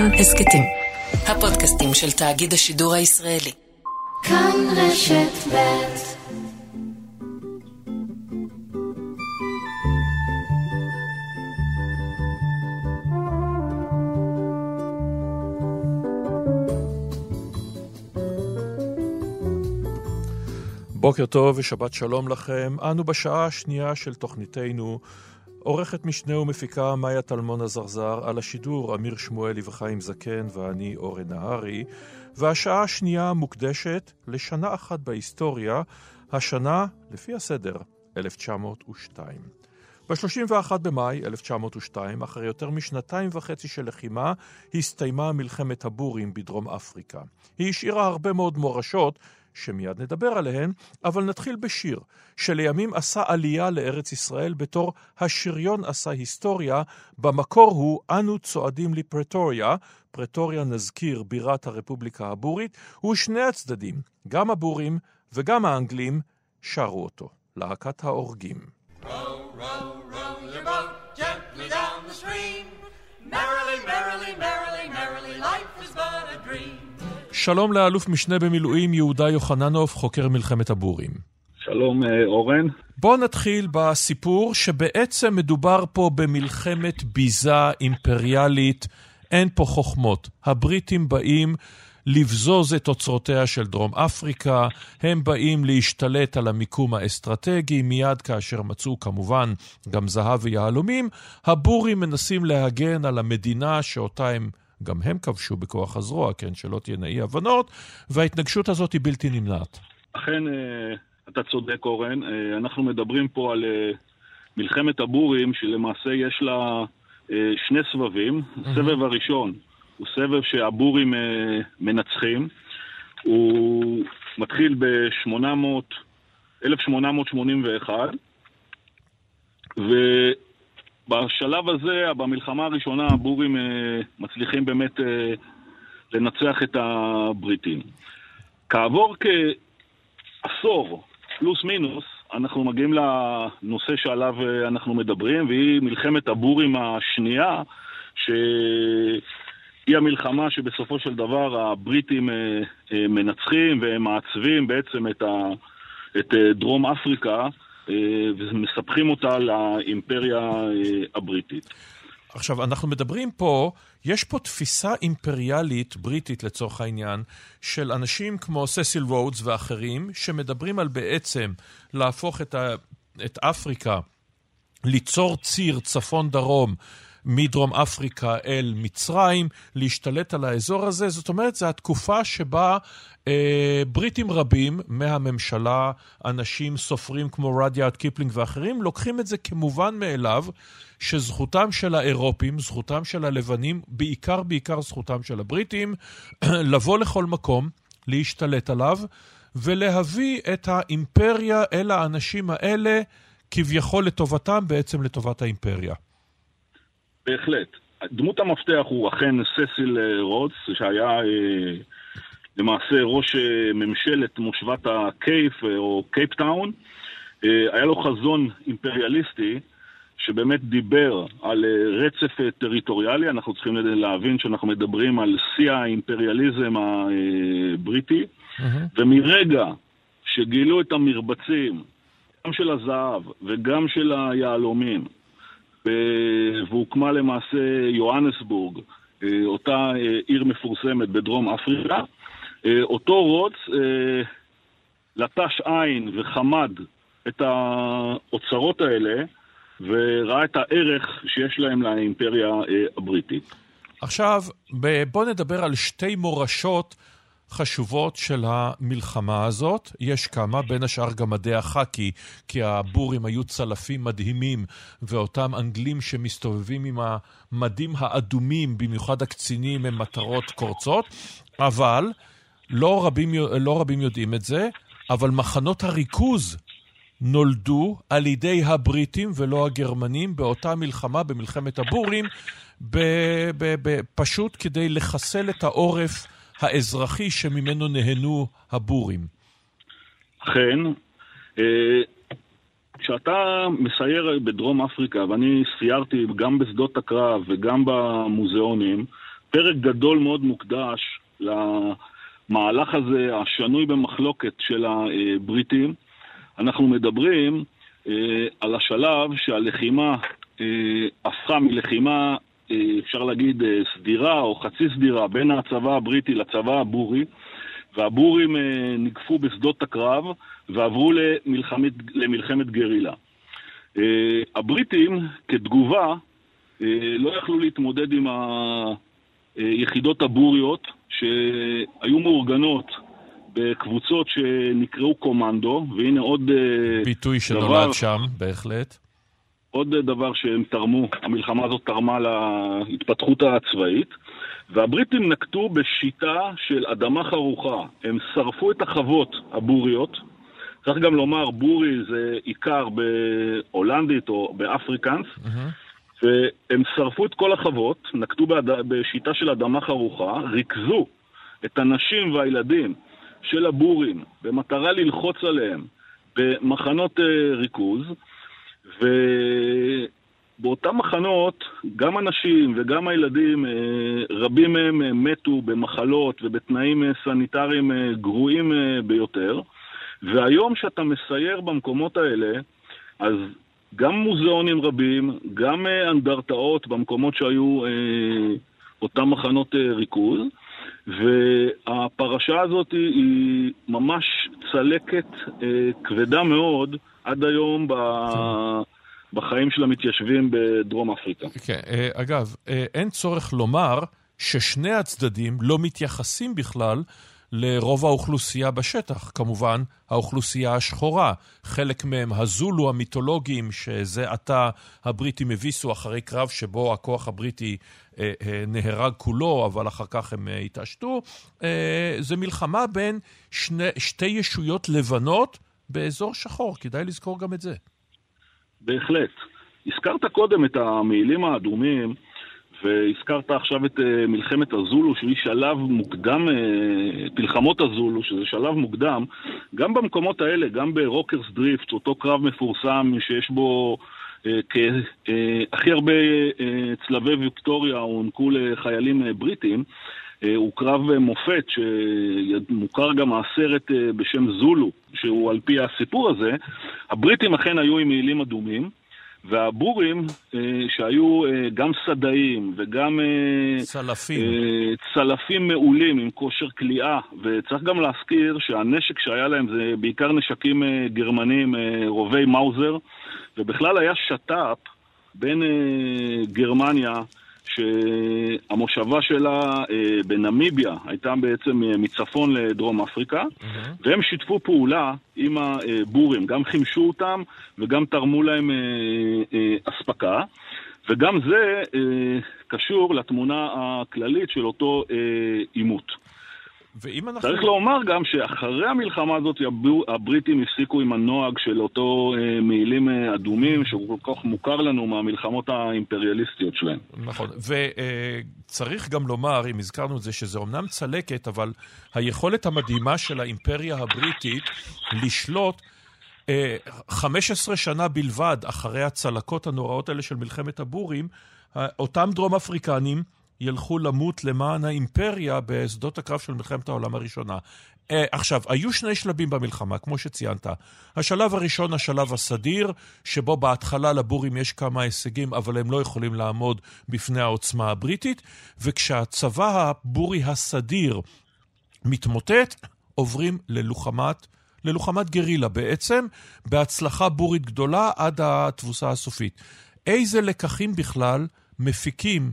כאן הסכתים. הפודקאסטים של תאגיד השידור הישראלי. כאן רשת ב' בוקר טוב ושבת שלום לכם. אנו בשעה השנייה של תוכניתנו. עורכת משנה ומפיקה מאיה טלמון הזרזר, על השידור אמיר שמואלי וחיים זקן ואני אורן נהרי, והשעה השנייה מוקדשת לשנה אחת בהיסטוריה, השנה, לפי הסדר, 1902. ב-31 במאי 1902, אחרי יותר משנתיים וחצי של לחימה, הסתיימה מלחמת הבורים בדרום אפריקה. היא השאירה הרבה מאוד מורשות שמיד נדבר עליהן, אבל נתחיל בשיר, שלימים עשה עלייה לארץ ישראל בתור השריון עשה היסטוריה, במקור הוא אנו צועדים לפרטוריה, פרטוריה נזכיר בירת הרפובליקה הבורית, ושני הצדדים, גם הבורים וגם האנגלים, שרו אותו, להקת ההורגים. Row, row, שלום לאלוף משנה במילואים יהודה יוחננוב, חוקר מלחמת הבורים. שלום אה, אורן. בואו נתחיל בסיפור שבעצם מדובר פה במלחמת ביזה אימפריאלית, אין פה חוכמות. הבריטים באים לבזוז את אוצרותיה של דרום אפריקה, הם באים להשתלט על המיקום האסטרטגי, מיד כאשר מצאו כמובן גם זהב ויהלומים, הבורים מנסים להגן על המדינה שאותה הם גם הם כבשו בכוח הזרוע, כן, שלא תהיינה אי הבנות, וההתנגשות הזאת היא בלתי נמנעת. אכן, אה, אתה צודק, אורן. אה, אנחנו מדברים פה על אה, מלחמת הבורים, שלמעשה יש לה שני סבבים. הסבב הראשון הוא סבב שהבורים מנצחים. הוא מתחיל ב-800, 1881, ו... בשלב הזה, במלחמה הראשונה, הבורים אה, מצליחים באמת אה, לנצח את הבריטים. כעבור כעשור, פלוס מינוס, אנחנו מגיעים לנושא שעליו אה, אנחנו מדברים, והיא מלחמת הבורים השנייה, שהיא המלחמה שבסופו של דבר הבריטים מנצחים והם מעצבים בעצם את, ה... את דרום אפריקה. אה, ומספחים אותה לאימפריה אה, הבריטית. עכשיו, אנחנו מדברים פה, יש פה תפיסה אימפריאלית בריטית לצורך העניין, של אנשים כמו ססיל רודס ואחרים, שמדברים על בעצם להפוך את, ה, את אפריקה, ליצור ציר צפון-דרום מדרום אפריקה אל מצרים, להשתלט על האזור הזה. זאת אומרת, זו התקופה שבה אה, בריטים רבים מהממשלה, אנשים, סופרים כמו רדיארד קיפלינג ואחרים, לוקחים את זה כמובן מאליו, שזכותם של האירופים, זכותם של הלבנים, בעיקר בעיקר זכותם של הבריטים, לבוא לכל מקום, להשתלט עליו, ולהביא את האימפריה אל האנשים האלה, כביכול לטובתם, בעצם לטובת האימפריה. בהחלט. דמות המפתח הוא אכן ססיל אה, רודס, שהיה אה, למעשה ראש אה, ממשלת מושבת הקייפ או קייפטאון. היה לו חזון אימפריאליסטי שבאמת דיבר על רצף טריטוריאלי. אנחנו צריכים להבין שאנחנו מדברים על שיא האימפריאליזם הבריטי, mm-hmm. ומרגע שגילו את המרבצים, גם של הזהב וגם של היהלומים, והוקמה למעשה יוהנסבורג, אה, אותה אה, עיר מפורסמת בדרום אפריקה. אה, אותו רוץ לטש עין וחמד את האוצרות האלה וראה את הערך שיש להם לאימפריה הבריטית. עכשיו, בואו נדבר על שתי מורשות חשובות של המלחמה הזאת. יש כמה, בין השאר גם מדי החאקי, כי הבורים היו צלפים מדהימים, ואותם אנגלים שמסתובבים עם המדים האדומים, במיוחד הקצינים, הם מטרות קורצות. אבל, לא רבים, לא רבים יודעים את זה, אבל מחנות הריכוז נולדו על ידי הבריטים ולא הגרמנים באותה מלחמה, במלחמת הבורים, פשוט כדי לחסל את העורף האזרחי שממנו נהנו הבורים. אכן. אה, כשאתה מסייר בדרום אפריקה, ואני סיירתי גם בשדות הקרב וגם במוזיאונים, פרק גדול מאוד מוקדש למהלך הזה, השנוי במחלוקת של הבריטים. אנחנו מדברים אה, על השלב שהלחימה אה, הפכה מלחימה, אפשר להגיד, אה, סדירה או חצי סדירה בין הצבא הבריטי לצבא הבורי, והבורים אה, ניגפו בשדות הקרב ועברו למלחמת, למלחמת גרילה. אה, הבריטים, כתגובה, אה, לא יכלו להתמודד עם היחידות הבוריות שהיו מאורגנות בקבוצות שנקראו קומנדו, והנה עוד אה, ביטוי שנולד שם, בהחלט. עוד דבר שהם תרמו, המלחמה הזאת תרמה להתפתחות הצבאית, והבריטים נקטו בשיטה של אדמה חרוכה. הם שרפו את החוות הבוריות, צריך גם לומר, בורי זה איכר בהולנדית או באפריקאנס, mm-hmm. והם שרפו את כל החוות, נקטו בד... בשיטה של אדמה חרוכה, ריכזו את הנשים והילדים של הבורים במטרה ללחוץ עליהם במחנות אה, ריכוז, ובאותם מחנות גם הנשים וגם הילדים, uh, רבים מהם uh, מתו במחלות ובתנאים uh, סניטריים גרועים ביותר. והיום שאתה מסייר במקומות האלה, אז גם מוזיאונים רבים, גם אה, אנדרטאות במקומות שהיו אה, אותם מחנות אה, ריכוז, והפרשה הזאת היא ממש צלקת אה, כבדה מאוד עד היום ב... בחיים של המתיישבים בדרום אפריקה. כן, אה, אגב, אה, אין צורך לומר ששני הצדדים לא מתייחסים בכלל לרוב האוכלוסייה בשטח, כמובן האוכלוסייה השחורה. חלק מהם הזולו המיתולוגיים, שזה עתה הבריטים הביסו אחרי קרב שבו הכוח הבריטי אה, אה, נהרג כולו, אבל אחר כך הם אה, התעשתו. אה, זה מלחמה בין שני, שתי ישויות לבנות באזור שחור, כדאי לזכור גם את זה. בהחלט. הזכרת קודם את המעילים האדומים. והזכרת עכשיו את אה, מלחמת הזולו, שהיא שלב מוקדם, אה, מלחמות הזולו, שזה שלב מוקדם, גם במקומות האלה, גם ברורקס דריפט, אותו קרב מפורסם שיש בו אה, הכי הרבה צלבי ויקטוריה הוענקו לחיילים בריטים, הוא קרב uh, מופת שמוכר גם הסרט uh, בשם זולו, שהוא על פי הסיפור הזה. הבריטים אכן היו עם מעילים אדומים. והבורים, אה, שהיו אה, גם סדאים וגם אה, צלפים. צלפים מעולים עם כושר כליאה, וצריך גם להזכיר שהנשק שהיה להם זה בעיקר נשקים גרמנים, רובי מאוזר, ובכלל היה שת"פ בין גרמניה שהמושבה שלה אה, בנמיביה הייתה בעצם אה, מצפון לדרום אפריקה, mm-hmm. והם שיתפו פעולה עם הבורים, גם חימשו אותם וגם תרמו להם אה, אספקה. וגם זה אה, קשור לתמונה הכללית של אותו עימות. ואם אנחנו... צריך לומר גם שאחרי המלחמה הזאת הבריטים הפסיקו עם הנוהג של אותו אה, מעילים אה, אדומים, שהוא כל כך מוכר לנו מהמלחמות האימפריאליסטיות שלהם. נכון, וצריך גם לומר, אם הזכרנו את זה, שזה אומנם צלקת, אבל היכולת המדהימה של האימפריה הבריטית לשלוט 15 אה, שנה בלבד אחרי הצלקות הנוראות האלה של מלחמת הבורים, אותם דרום אפריקנים ילכו למות למען האימפריה בשדות הקרב של מלחמת העולם הראשונה. Uh, עכשיו, היו שני שלבים במלחמה, כמו שציינת. השלב הראשון, השלב הסדיר, שבו בהתחלה לבורים יש כמה הישגים, אבל הם לא יכולים לעמוד בפני העוצמה הבריטית, וכשהצבא הבורי הסדיר מתמוטט, עוברים ללוחמת, ללוחמת גרילה בעצם, בהצלחה בורית גדולה עד התבוסה הסופית. איזה לקחים בכלל מפיקים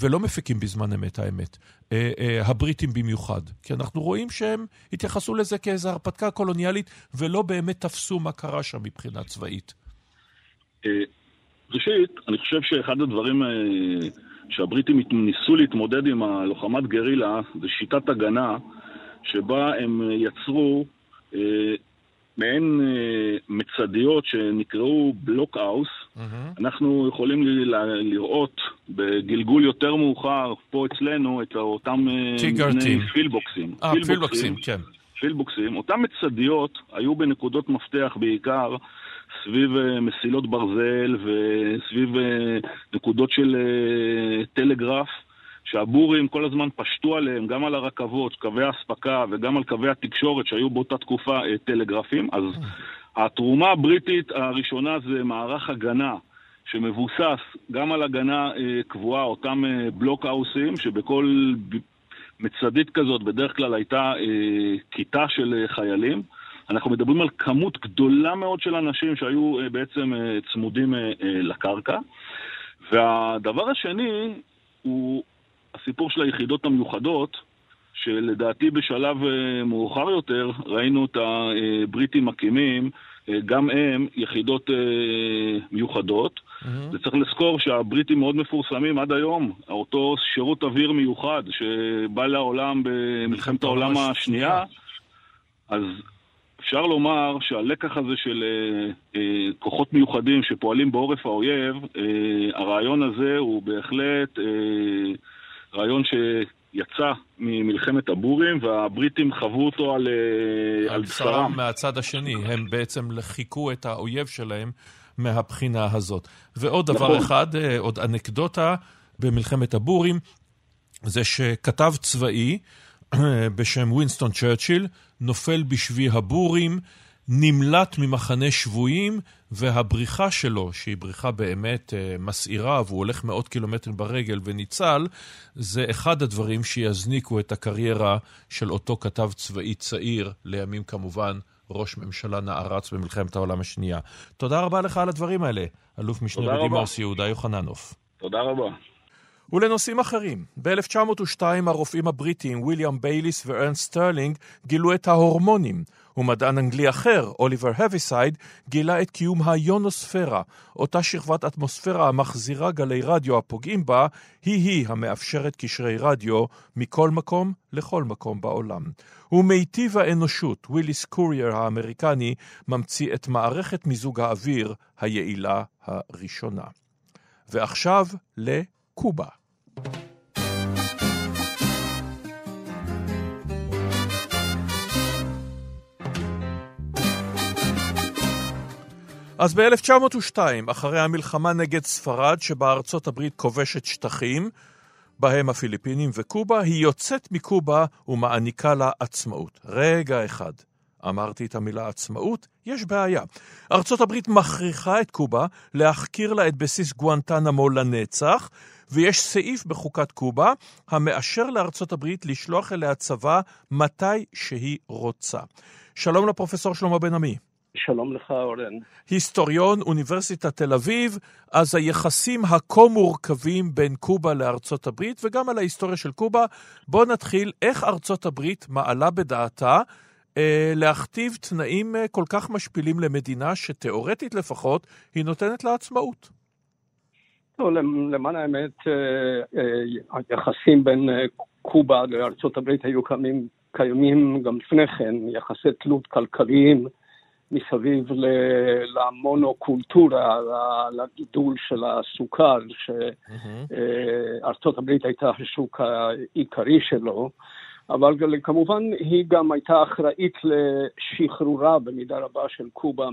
ולא מפיקים בזמן אמת, האמת. אה, אה, הבריטים במיוחד. כי אנחנו רואים שהם התייחסו לזה כאיזו הרפתקה קולוניאלית, ולא באמת תפסו מה קרה שם מבחינה צבאית. ראשית, אני חושב שאחד הדברים שהבריטים ניסו להתמודד עם הלוחמת גרילה, זה שיטת הגנה, שבה הם יצרו מעין אה, מצדיות שנקראו בלוקהאוס. Mm-hmm. אנחנו יכולים ל- ל- לראות בגלגול יותר מאוחר, פה אצלנו, את אותם פילבוקסים. אה, פילבוקסים, פילבוקסים, כן. פילבוקסים. אותם מצדיות היו בנקודות מפתח בעיקר סביב אה, מסילות ברזל וסביב אה, נקודות של טלגרף. שהבורים כל הזמן פשטו עליהם, גם על הרכבות, קווי האספקה וגם על קווי התקשורת שהיו באותה תקופה טלגרפים. אז התרומה הבריטית הראשונה זה מערך הגנה. שמבוסס גם על הגנה אה, קבועה, אותם אה, בלוקהאוסים, שבכל מצדית כזאת בדרך כלל הייתה אה, כיתה של אה, חיילים. אנחנו מדברים על כמות גדולה מאוד של אנשים שהיו אה, בעצם אה, צמודים אה, אה, לקרקע. והדבר השני הוא הסיפור של היחידות המיוחדות, שלדעתי בשלב אה, מאוחר יותר ראינו את הבריטים מקימים אה, גם הם יחידות אה, מיוחדות. Mm-hmm. וצריך לזכור שהבריטים מאוד מפורסמים עד היום. אותו שירות אוויר מיוחד שבא לעולם במלחמת העולם השנייה, אז אפשר לומר שהלקח הזה של אה, אה, כוחות מיוחדים שפועלים בעורף האויב, אה, הרעיון הזה הוא בהחלט אה, רעיון ש... יצא ממלחמת הבורים, והבריטים חוו אותו על, אה, על בשרם. מהצד השני, הם בעצם חיכו את האויב שלהם מהבחינה הזאת. ועוד דבר נכון. אחד, אה, עוד אנקדוטה במלחמת הבורים, זה שכתב צבאי אה, בשם וינסטון צ'רצ'יל נופל בשבי הבורים, נמלט ממחנה שבויים, והבריחה שלו, שהיא בריחה באמת אה, מסעירה, והוא הולך מאות קילומטרים ברגל וניצל, זה אחד הדברים שיזניקו את הקריירה של אותו כתב צבאי צעיר, לימים כמובן ראש ממשלה נערץ במלחמת העולם השנייה. תודה רבה לך על הדברים האלה, אלוף משנה בדימוס יהודה יוחננוף. תודה רבה. ולנושאים אחרים, ב-1902 הרופאים הבריטים ויליאם בייליס וארנסט סטרלינג גילו את ההורמונים, ומדען אנגלי אחר, אוליבר הביסייד, גילה את קיום היונוספירה, אותה שכבת אטמוספירה המחזירה גלי רדיו הפוגעים בה, היא-היא המאפשרת קשרי רדיו מכל מקום לכל מקום בעולם. ומיטיב האנושות, וויליס קרייר האמריקני, ממציא את מערכת מיזוג האוויר היעילה הראשונה. ועכשיו לקובה. אז ב-1902, אחרי המלחמה נגד ספרד, שבה ארצות הברית כובשת שטחים, בהם הפיליפינים וקובה, היא יוצאת מקובה ומעניקה לה עצמאות. רגע אחד. אמרתי את המילה עצמאות, יש בעיה. ארצות הברית מכריחה את קובה להחכיר לה את בסיס גואנטנמו לנצח, ויש סעיף בחוקת קובה המאשר לארצות הברית לשלוח אליה צבא מתי שהיא רוצה. שלום לפרופסור שלמה בן עמי. שלום לך, אורן. היסטוריון אוניברסיטת תל אביב, אז היחסים הכה מורכבים בין קובה לארצות הברית, וגם על ההיסטוריה של קובה. בואו נתחיל, איך ארצות הברית מעלה בדעתה אה, להכתיב תנאים אה, כל כך משפילים למדינה, שתאורטית לפחות, היא נותנת לה עצמאות. לא, למען האמת, אה, אה, היחסים בין אה, קובה לארצות הברית היו קיימים, קיימים גם לפני כן, יחסי תלות כלכליים. מסביב למונוקולטורה, לגידול של הסוכר, שארצות הברית הייתה השוק העיקרי שלו, אבל כמובן היא גם הייתה אחראית לשחרורה במידה רבה של קובה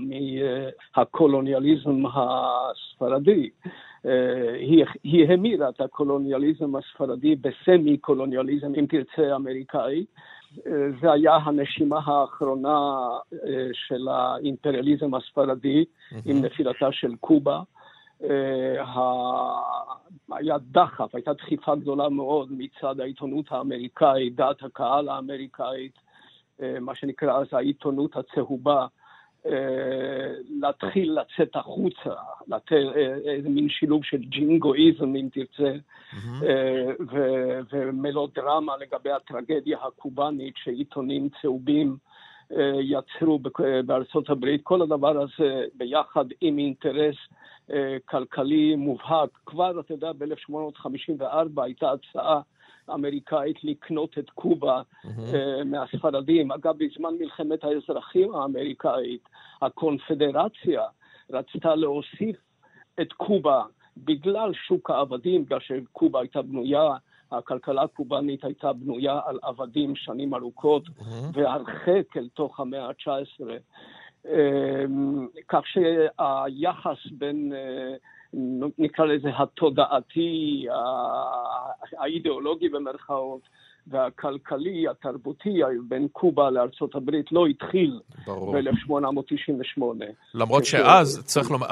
מהקולוניאליזם הספרדי. היא, היא המירה את הקולוניאליזם הספרדי בסמי-קולוניאליזם, אם תרצה, אמריקאי. זה היה הנשימה האחרונה אה, של האימפריאליזם הספרדי עם נפילתה של קובה. אה, היה דחף, הייתה דחיפה גדולה מאוד מצד העיתונות האמריקאית, דעת הקהל האמריקאית, אה, מה שנקרא אז העיתונות הצהובה, אה, להתחיל לצאת החוצה, לתת אה, איזה מין שילוב של ג'ינגואיזם, אם תרצה, mm-hmm. ומלודרמה לגבי הטרגדיה הקובאנית שעיתונים צהובים יצרו בארצות הברית. כל הדבר הזה ביחד עם אינטרס כלכלי מובהק. כבר, אתה יודע, ב-1854 הייתה הצעה אמריקאית לקנות את קובה mm-hmm. uh, מהספרדים. אגב, בזמן מלחמת האזרחים האמריקאית, הקונפדרציה רצתה להוסיף את קובה בגלל שוק העבדים, בגלל שקובה הייתה בנויה, הכלכלה הקובאנית הייתה בנויה על עבדים שנים ארוכות, mm-hmm. והרחק אל תוך המאה ה-19. Um, כך שהיחס בין uh, נקרא לזה התודעתי, האידיאולוגי במרכאות, והכלכלי, התרבותי בין קובה לארצות הברית לא התחיל ב-1898. למרות שאז, צריך לומר,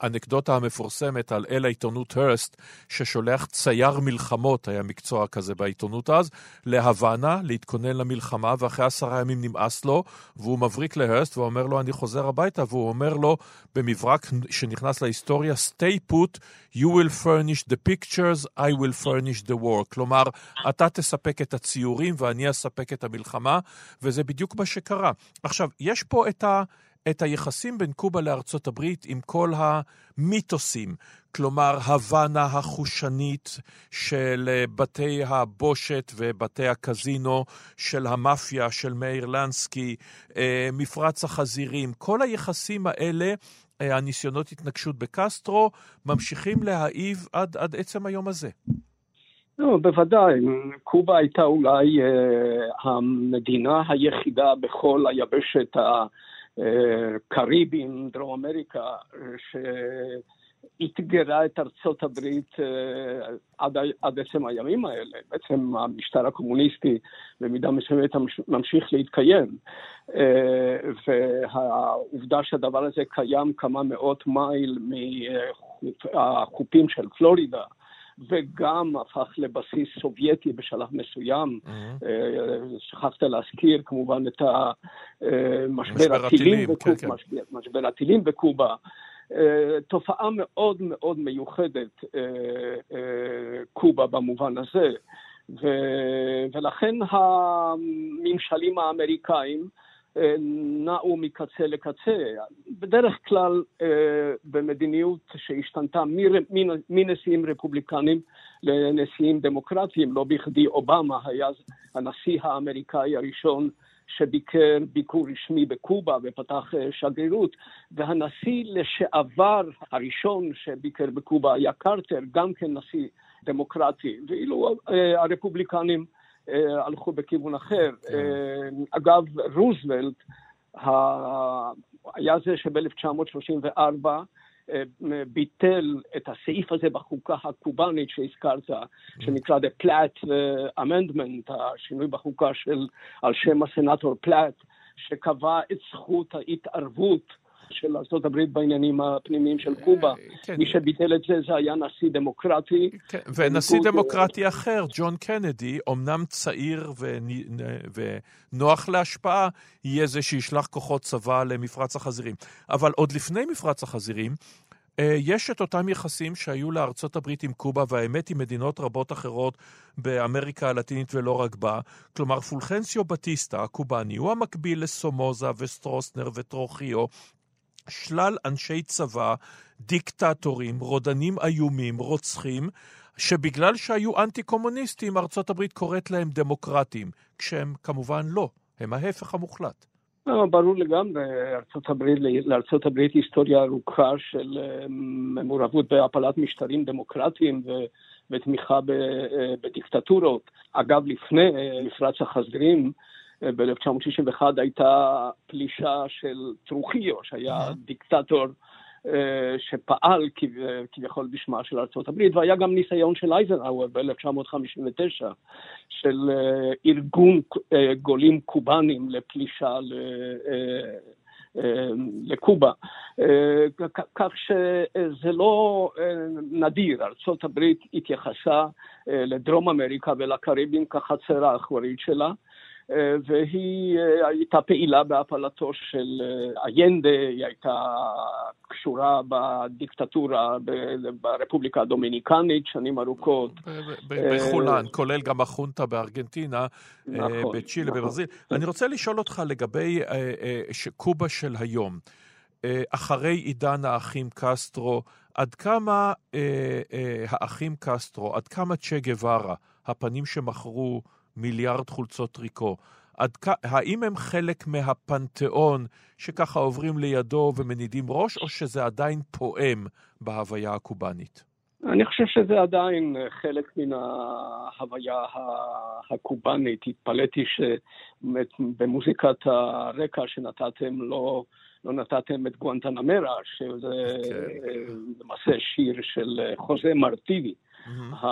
האנקדוטה המפורסמת על אל העיתונות הרסט, ששולח צייר מלחמות, היה מקצוע כזה בעיתונות אז, להוואנה, להתכונן למלחמה, ואחרי עשרה ימים נמאס לו, והוא מבריק להרסט ואומר לו, אני חוזר הביתה, והוא אומר לו, במברק שנכנס להיסטוריה, stay put, you will furnish the pictures, I will furnish the war. כלומר, אתה תספק את הציורים ואני אספק את המלחמה, וזה בדיוק מה שקרה. עכשיו, יש פה את, ה, את היחסים בין קובה לארצות הברית עם כל המיתוסים, כלומר, הוואנה החושנית של אה, בתי הבושת ובתי הקזינו, של המאפיה, של מאיר לנסקי, אה, מפרץ החזירים, כל היחסים האלה אה, הניסיונות התנגשות בקסטרו, ממשיכים להעיב עד, עד עצם היום הזה. לא, בוודאי. קובה הייתה אולי אה, המדינה היחידה בכל היבשת הקריבים, דרום אמריקה, שאתגרה את ארצות הברית אה, עד, עד עצם הימים האלה. בעצם המשטר הקומוניסטי במידה מסוימת ממשיך להתקיים. אה, והעובדה שהדבר הזה קיים כמה מאות מייל מהחופים של פלורידה, וגם הפך לבסיס סובייטי בשלב מסוים. Mm-hmm. שכחת להזכיר כמובן את משבר הטילים, כן, כן. משבר, הטילים בקובה. אה, תופעה מאוד מאוד מיוחדת, קובה במובן הזה. ולכן הממשלים האמריקאים נעו מקצה לקצה. בדרך כלל אה, במדיניות שהשתנתה מנשיאים רפובליקנים לנשיאים דמוקרטיים, לא בכדי אובמה היה הנשיא האמריקאי הראשון שביקר ביקור רשמי בקובה ופתח אה, שגרירות, והנשיא לשעבר הראשון שביקר בקובה היה קרטר, גם כן נשיא דמוקרטי, ואילו אה, הרפובליקנים אה, הלכו בכיוון אחר. כן. אה, אגב, רוזוולט היה זה שב-1934 אה, ביטל את הסעיף הזה בחוקה הקובאנית שהזכרת, שנקרא The Platt Amendment, השינוי בחוקה של, על שם הסנאטור פלאט, שקבע את זכות ההתערבות של ארה"ב בעניינים הפנימיים של קובה. אה, כן. מי שביטל את זה זה היה נשיא דמוקרטי. כן, ונשיא דמוקרטי אחר, ג'ון קנדי, אמנם צעיר ונוח להשפעה, יהיה זה שישלח כוחות צבא למפרץ החזירים. אבל עוד לפני מפרץ החזירים, אה, יש את אותם יחסים שהיו לארצות הברית עם קובה, והאמת עם מדינות רבות אחרות באמריקה הלטינית ולא רק בה. כלומר, פולחנסיו בטיסטה, הקובאני, הוא המקביל לסומוזה וסטרוסנר וטרוחיו, שלל אנשי צבא, דיקטטורים, רודנים איומים, רוצחים, שבגלל שהיו אנטי-קומוניסטים, ארצות הברית קוראת להם דמוקרטים, כשהם כמובן לא, הם ההפך המוחלט. לא, ברור לגמרי, ארצות הברית, לארצות הברית היסטוריה ארוכה של אה, מעורבות בהפלת משטרים דמוקרטיים ו... ותמיכה אה, בדיקטטורות. אגב, לפני אה, מפרץ החזירים, ב-1961 הייתה פלישה של טרוחיו, שהיה דיקטטור אה, שפעל כביכול בשמה של ארה"ב, והיה גם ניסיון של אייזנהאואר ב-1959 של אה, ארגון אה, גולים קובאנים לפלישה ל... לקובה. כך שזה לא נדיר, ארה"ב התייחסה לדרום אמריקה ולקריבים כחצר האחורית שלה. אה, והיא אה, הייתה פעילה בהפלתו של אה, איינדה, היא הייתה קשורה בדיקטטורה ברפובליקה הדומיניקנית שנים ארוכות. בכולן, כולל גם החונטה בארגנטינה, נכון, בצ'ילה, נכון. בברזיל. אני רוצה לשאול אותך לגבי קובה של היום. אחרי עידן האחים קסטרו, עד כמה האחים קסטרו, עד כמה צ'ה גווארה, הפנים שמכרו מיליארד חולצות טריקו. עד, האם הם חלק מהפנתיאון שככה עוברים לידו ומנידים ראש, או שזה עדיין פועם בהוויה הקובאנית? אני חושב שזה עדיין חלק מן ההוויה הקובאנית. התפלאתי שבמוזיקת הרקע שנתתם לא, לא נתתם את גואנטנמרה, שזה okay. כן. למעשה שיר של חוזה מרטיבי. Mm-hmm.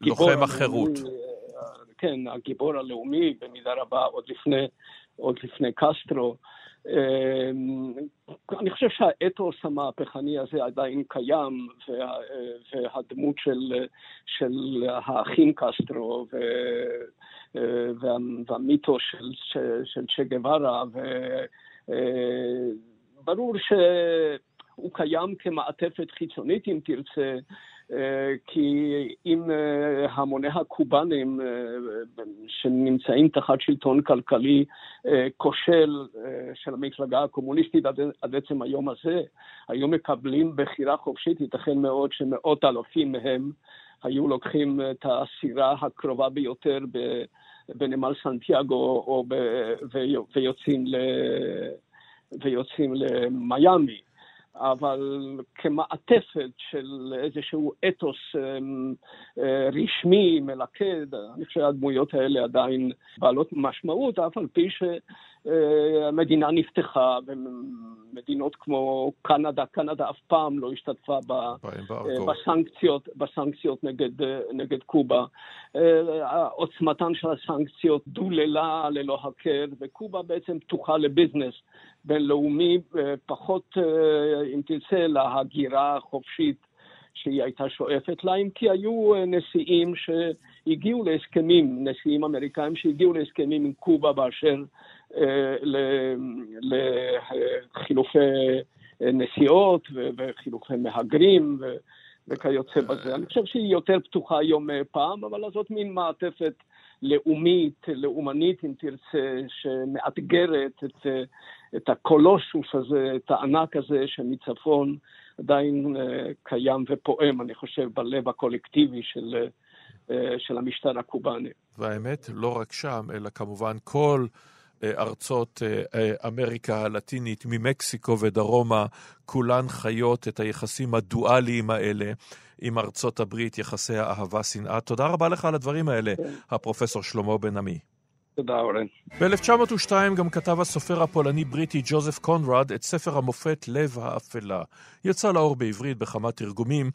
לוחם החירות. כן, הגיבור הלאומי במידה רבה עוד לפני, עוד לפני קסטרו. אני חושב שהאתוס המהפכני הזה עדיין קיים, וה, והדמות של, של האחים קסטרו וה, והמיתוס של, של, של צ'ה גווארה, וברור שהוא קיים כמעטפת חיצונית, אם תרצה, אה, כי אם אה, המוני הקובנים אה, שנמצאים תחת שלטון כלכלי כושל של המפלגה הקומוניסטית עד עצם היום הזה, היו מקבלים בחירה חופשית, ייתכן מאוד שמאות אלפים מהם היו לוקחים את הסירה הקרובה ביותר בנמל סנטיאגו ויוצאים, ל... ויוצאים למיאמי. אבל כמעטפת של איזשהו אתוס אמ, אה, רשמי, מלכד, אני חושב שהדמויות האלה עדיין בעלות משמעות, אף על פי שהמדינה נפתחה, ומדינות כמו קנדה, קנדה אף פעם לא השתתפה ב, בסנקציות, בסנקציות נגד, נגד קובה. אה, עוצמתן של הסנקציות דוללה ללא הכר, וקובה בעצם פתוחה לביזנס. בינלאומי, אה, פחות, אה, אם תרצה, להגירה החופשית שהיא הייתה שואפת לה, אם כי היו אה, נשיאים שהגיעו להסכמים, נשיאים אמריקאים שהגיעו להסכמים עם קובה באשר לחילופי נסיעות וחילופי מהגרים וכיוצא בזה. אני חושב שהיא יותר פתוחה היום פעם, אבל זאת מין מעטפת לאומית, לאומנית, אם תרצה, שמאתגרת את, את הקולושוס הזה, את הענק הזה שמצפון עדיין אה, קיים ופועם, אני חושב, בלב הקולקטיבי של, אה, של המשטר הקובאני. והאמת, לא רק שם, אלא כמובן כל... אה, ארצות אמריקה הלטינית, ממקסיקו ודרומה, כולן חיות את היחסים הדואליים האלה עם ארצות הברית, יחסי האהבה-שנאה. תודה רבה לך על הדברים האלה, כן. הפרופסור שלמה בן עמי. תודה, אורן. ב-1902 גם כתב הסופר הפולני-בריטי ג'וזף קונרד את ספר המופת "לב האפלה". יצא לאור בעברית בכמה תרגומים,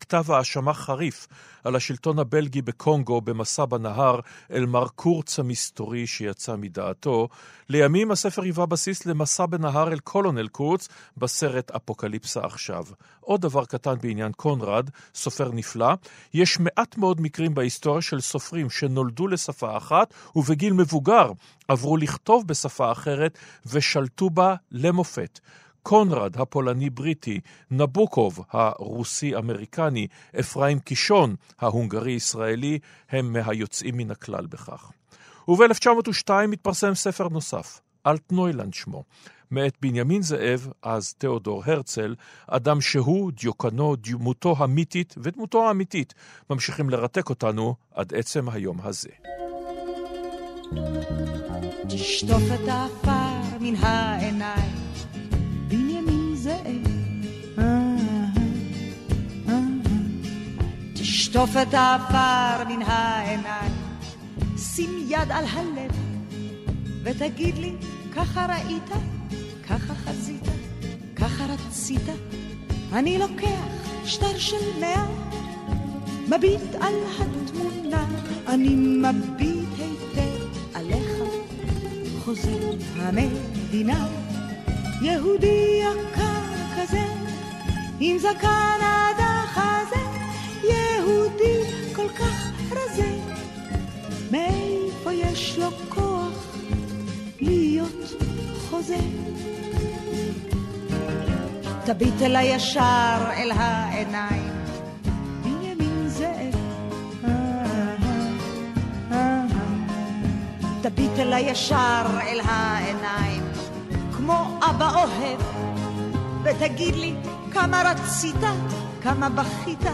כתב האשמה חריף על השלטון הבלגי בקונגו במסע בנהר אל מר קורץ המסתורי שיצא מדעתו. לימים הספר היווה בסיס למסע בנהר אל קולונל קורץ בסרט אפוקליפסה עכשיו. עוד דבר קטן בעניין קונרד, סופר נפלא, יש מעט מאוד מקרים בהיסטוריה של סופרים שנולדו לשפה אחת ובגיל מבוגר עברו לכתוב בשפה אחרת ושלטו בה למופת. קונרד הפולני-בריטי, נבוקוב הרוסי-אמריקני, אפרים קישון ההונגרי-ישראלי, הם מהיוצאים מן הכלל בכך. וב-1902 התפרסם ספר נוסף, אלטנוילנד שמו, מאת בנימין זאב, אז תיאודור הרצל, אדם שהוא, דיוקנו, דמותו המיתית ודמותו האמיתית, ממשיכים לרתק אותנו עד עצם היום הזה. תשטוף את העפר מן העיניים תשטוף את העפר מן העיניים, שים יד על הלב, ותגיד לי, ככה ראית, ככה חזית, ככה רצית, אני לוקח שטר של מאה, מביט על התמונה, אני מביט היטב עליך, חוזר המדינה, יהודי יקר כזה, עם זקן עד כך רזה, מאיפה יש לו כוח להיות חוזה? תביט אל הישר אל העיניים, בנימין זאב. תביט אל הישר אל העיניים, כמו אבא אוהב, ותגיד לי כמה רצית, כמה בכית.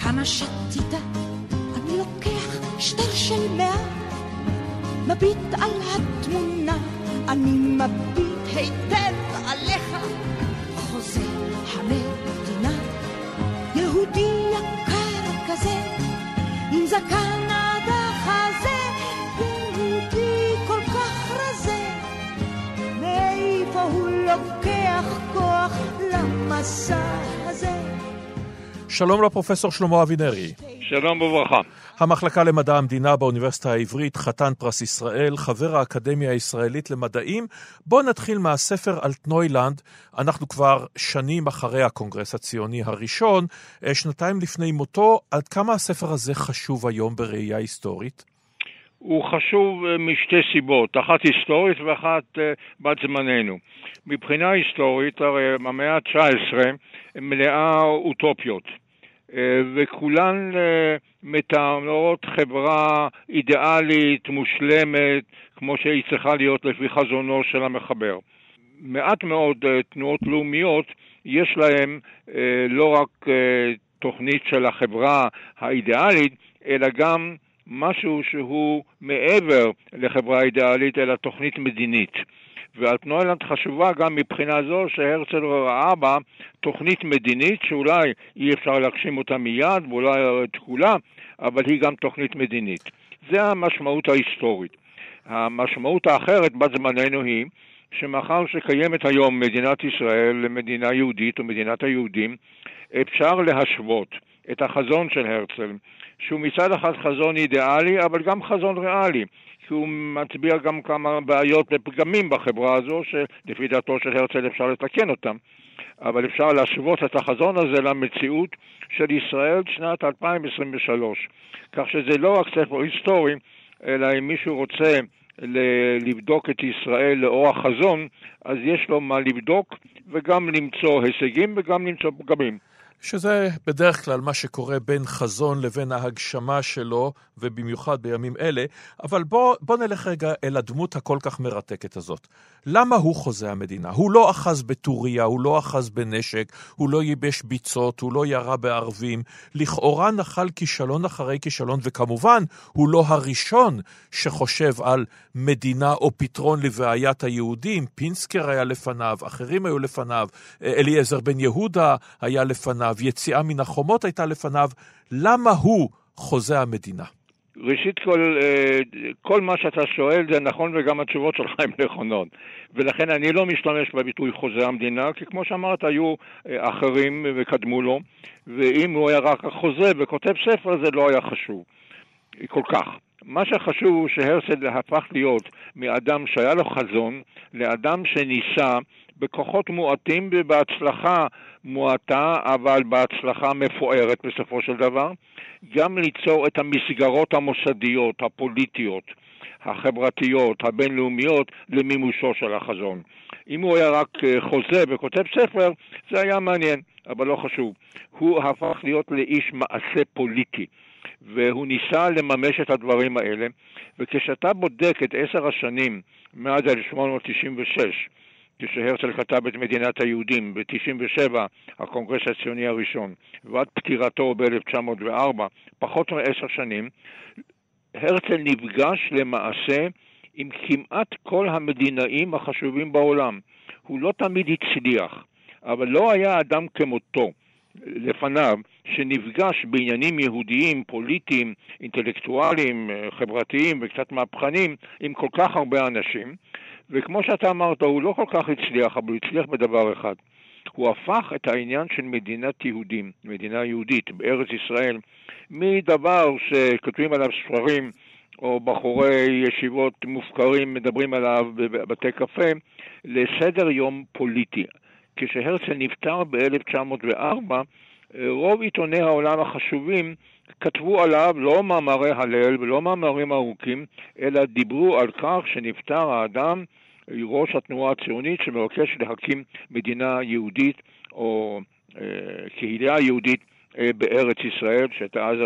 כמה שתית, שטר של מאה, מביט על התמונה, אני מביט היטב עליך, חוזה המדינה, יהודי יקר כזה, עם זקן עד החזה, יהודי כל כך רזה, מאיפה הוא לוקח כוח למסע הזה? שלום לפרופסור שלמה אבינרי. שלום וברכה. המחלקה למדע המדינה באוניברסיטה העברית, חתן פרס ישראל, חבר האקדמיה הישראלית למדעים. בואו נתחיל מהספר על אלטנוילנד. אנחנו כבר שנים אחרי הקונגרס הציוני הראשון, אה, שנתיים לפני מותו. עד כמה הספר הזה חשוב היום בראייה היסטורית? הוא חשוב אה, משתי סיבות, אחת היסטורית ואחת אה, בת זמננו. מבחינה היסטורית, הרי המאה ה-19 מלאה אוטופיות. אה, וכולן אה, מתארות חברה אידיאלית, מושלמת, כמו שהיא צריכה להיות לפי חזונו של המחבר. מעט מאוד אה, תנועות לאומיות, יש להן לא רק תוכנית של החברה האידיאלית, אלא גם משהו שהוא מעבר לחברה אידיאלית, אלא תוכנית מדינית. והתנועה חשובה גם מבחינה זו שהרצל ראה בה תוכנית מדינית שאולי אי אפשר להגשים אותה מיד ואולי את כולה, אבל היא גם תוכנית מדינית. זה המשמעות ההיסטורית. המשמעות האחרת בת זמננו היא שמאחר שקיימת היום מדינת ישראל למדינה יהודית או מדינת היהודים, אפשר להשוות את החזון של הרצל, שהוא מצד אחד חזון אידיאלי, אבל גם חזון ריאלי. כי הוא מצביע גם כמה בעיות ופגמים בחברה הזו, שלפי דעתו של הרצל אפשר לתקן אותם. אבל אפשר להשוות את החזון הזה למציאות של ישראל שנת 2023. כך שזה לא רק ספר היסטורי, אלא אם מישהו רוצה לבדוק את ישראל לאור החזון, אז יש לו מה לבדוק וגם למצוא הישגים וגם למצוא פגמים. שזה בדרך כלל מה שקורה בין חזון לבין ההגשמה שלו, ובמיוחד בימים אלה. אבל בוא, בוא נלך רגע אל הדמות הכל כך מרתקת הזאת. למה הוא חוזה המדינה? הוא לא אחז בטוריה, הוא לא אחז בנשק, הוא לא ייבש ביצות, הוא לא ירה בערבים. לכאורה נחל כישלון אחרי כישלון, וכמובן, הוא לא הראשון שחושב על מדינה או פתרון לבעיית היהודים. פינסקר היה לפניו, אחרים היו לפניו, אליעזר בן יהודה היה לפניו. לפניו, יציאה מן החומות הייתה לפניו, למה הוא חוזה המדינה? ראשית כל, אה, כל מה שאתה שואל זה נכון וגם התשובות שלך הן נכונות. ולכן אני לא משתמש בביטוי חוזה המדינה, כי כמו שאמרת, היו אה, אחרים וקדמו לו, ואם הוא היה רק החוזה וכותב ספר זה לא היה חשוב כל כך. מה שחשוב הוא שהרצל הפך להיות מאדם שהיה לו חזון לאדם שניסה בכוחות מועטים ובהצלחה מועטה, אבל בהצלחה מפוארת בסופו של דבר, גם ליצור את המסגרות המוסדיות, הפוליטיות, החברתיות, הבינלאומיות, למימושו של החזון. אם הוא היה רק אה, חוזה וכותב ספר, זה היה מעניין, אבל לא חשוב. הוא הפך להיות לאיש מעשה פוליטי. והוא ניסה לממש את הדברים האלה, וכשאתה בודק את עשר השנים מאז 1896, כשהרצל כתב את מדינת היהודים ב-97, הקונגרס הציוני הראשון, ועד פטירתו ב-1904, פחות מעשר שנים, הרצל נפגש למעשה עם כמעט כל המדינאים החשובים בעולם. הוא לא תמיד הצליח, אבל לא היה אדם כמותו לפניו שנפגש בעניינים יהודיים, פוליטיים, אינטלקטואליים, חברתיים וקצת מהפכנים עם כל כך הרבה אנשים, וכמו שאתה אמרת, הוא לא כל כך הצליח, אבל הוא הצליח בדבר אחד. הוא הפך את העניין של מדינת יהודים, מדינה יהודית בארץ ישראל, מדבר שכותבים עליו ספרים או בחורי ישיבות מופקרים מדברים עליו בבתי קפה, לסדר יום פוליטי. כשהרצל נפטר ב-1904, רוב עיתוני העולם החשובים כתבו עליו לא מאמרי הלל ולא מאמרים ארוכים, אלא דיברו על כך שנפטר האדם, ראש התנועה הציונית שמבקש להקים מדינה יהודית או אה, קהילה יהודית אה, בארץ ישראל, שהייתה אז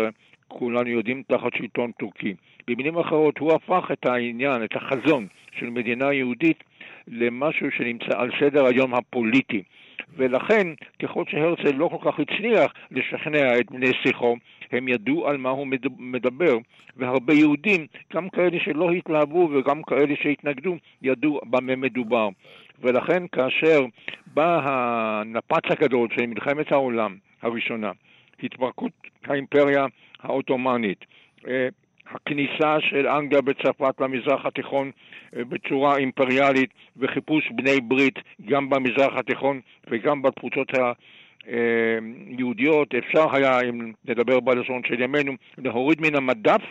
כולנו יודעים תחת שלטון טורקי. במילים אחרות, הוא הפך את העניין, את החזון של מדינה יהודית למשהו שנמצא על סדר היום הפוליטי. ולכן, ככל שהרצל לא כל כך הצליח לשכנע את בני שיחו, הם ידעו על מה הוא מדבר, והרבה יהודים, גם כאלה שלא התלהבו וגם כאלה שהתנגדו, ידעו במה מדובר. ולכן כאשר בא הנפץ הגדול של מלחמת העולם הראשונה, התפרקות האימפריה העות'מאנית, הכניסה של אנגליה וצרפת למזרח התיכון בצורה אימפריאלית וחיפוש בני ברית גם במזרח התיכון וגם בתפוצות היהודיות, אפשר היה, אם נדבר בלשון של ימינו, להוריד מן המדף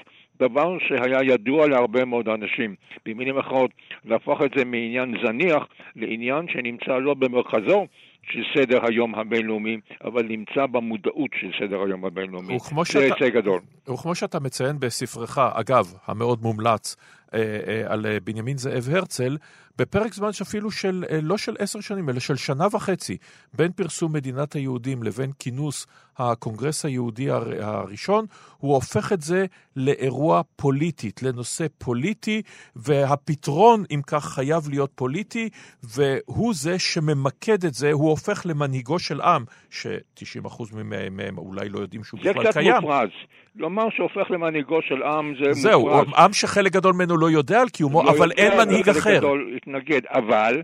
דבר שהיה ידוע להרבה מאוד אנשים. במילים אחרות, להפוך את זה מעניין זניח לעניין שנמצא לא במרכזו של סדר היום הבינלאומי, אבל נמצא במודעות של סדר היום הבינלאומי. זה היצע גדול. וכמו שאתה מציין בספרך, אגב, המאוד מומלץ, אה, אה, על אה, בנימין זאב הרצל, בפרק זמן שאפילו של, לא של עשר שנים, אלא של שנה וחצי, בין פרסום מדינת היהודים לבין כינוס הקונגרס היהודי הראשון, הוא הופך את זה לאירוע פוליטית, לנושא פוליטי, והפתרון, אם כך, חייב להיות פוליטי, והוא זה שממקד את זה, הוא הופך למנהיגו של עם, ש-90% מהם אולי לא יודעים שהוא בכלל קיים. זה קצת מופרז. לומר שהופך למנהיגו של עם זה זהו, מופרז. זהו, עם שחלק גדול ממנו לא יודע על קיומו, לא אבל יודע, אין מנהיג אחר. גדול התנגד, אבל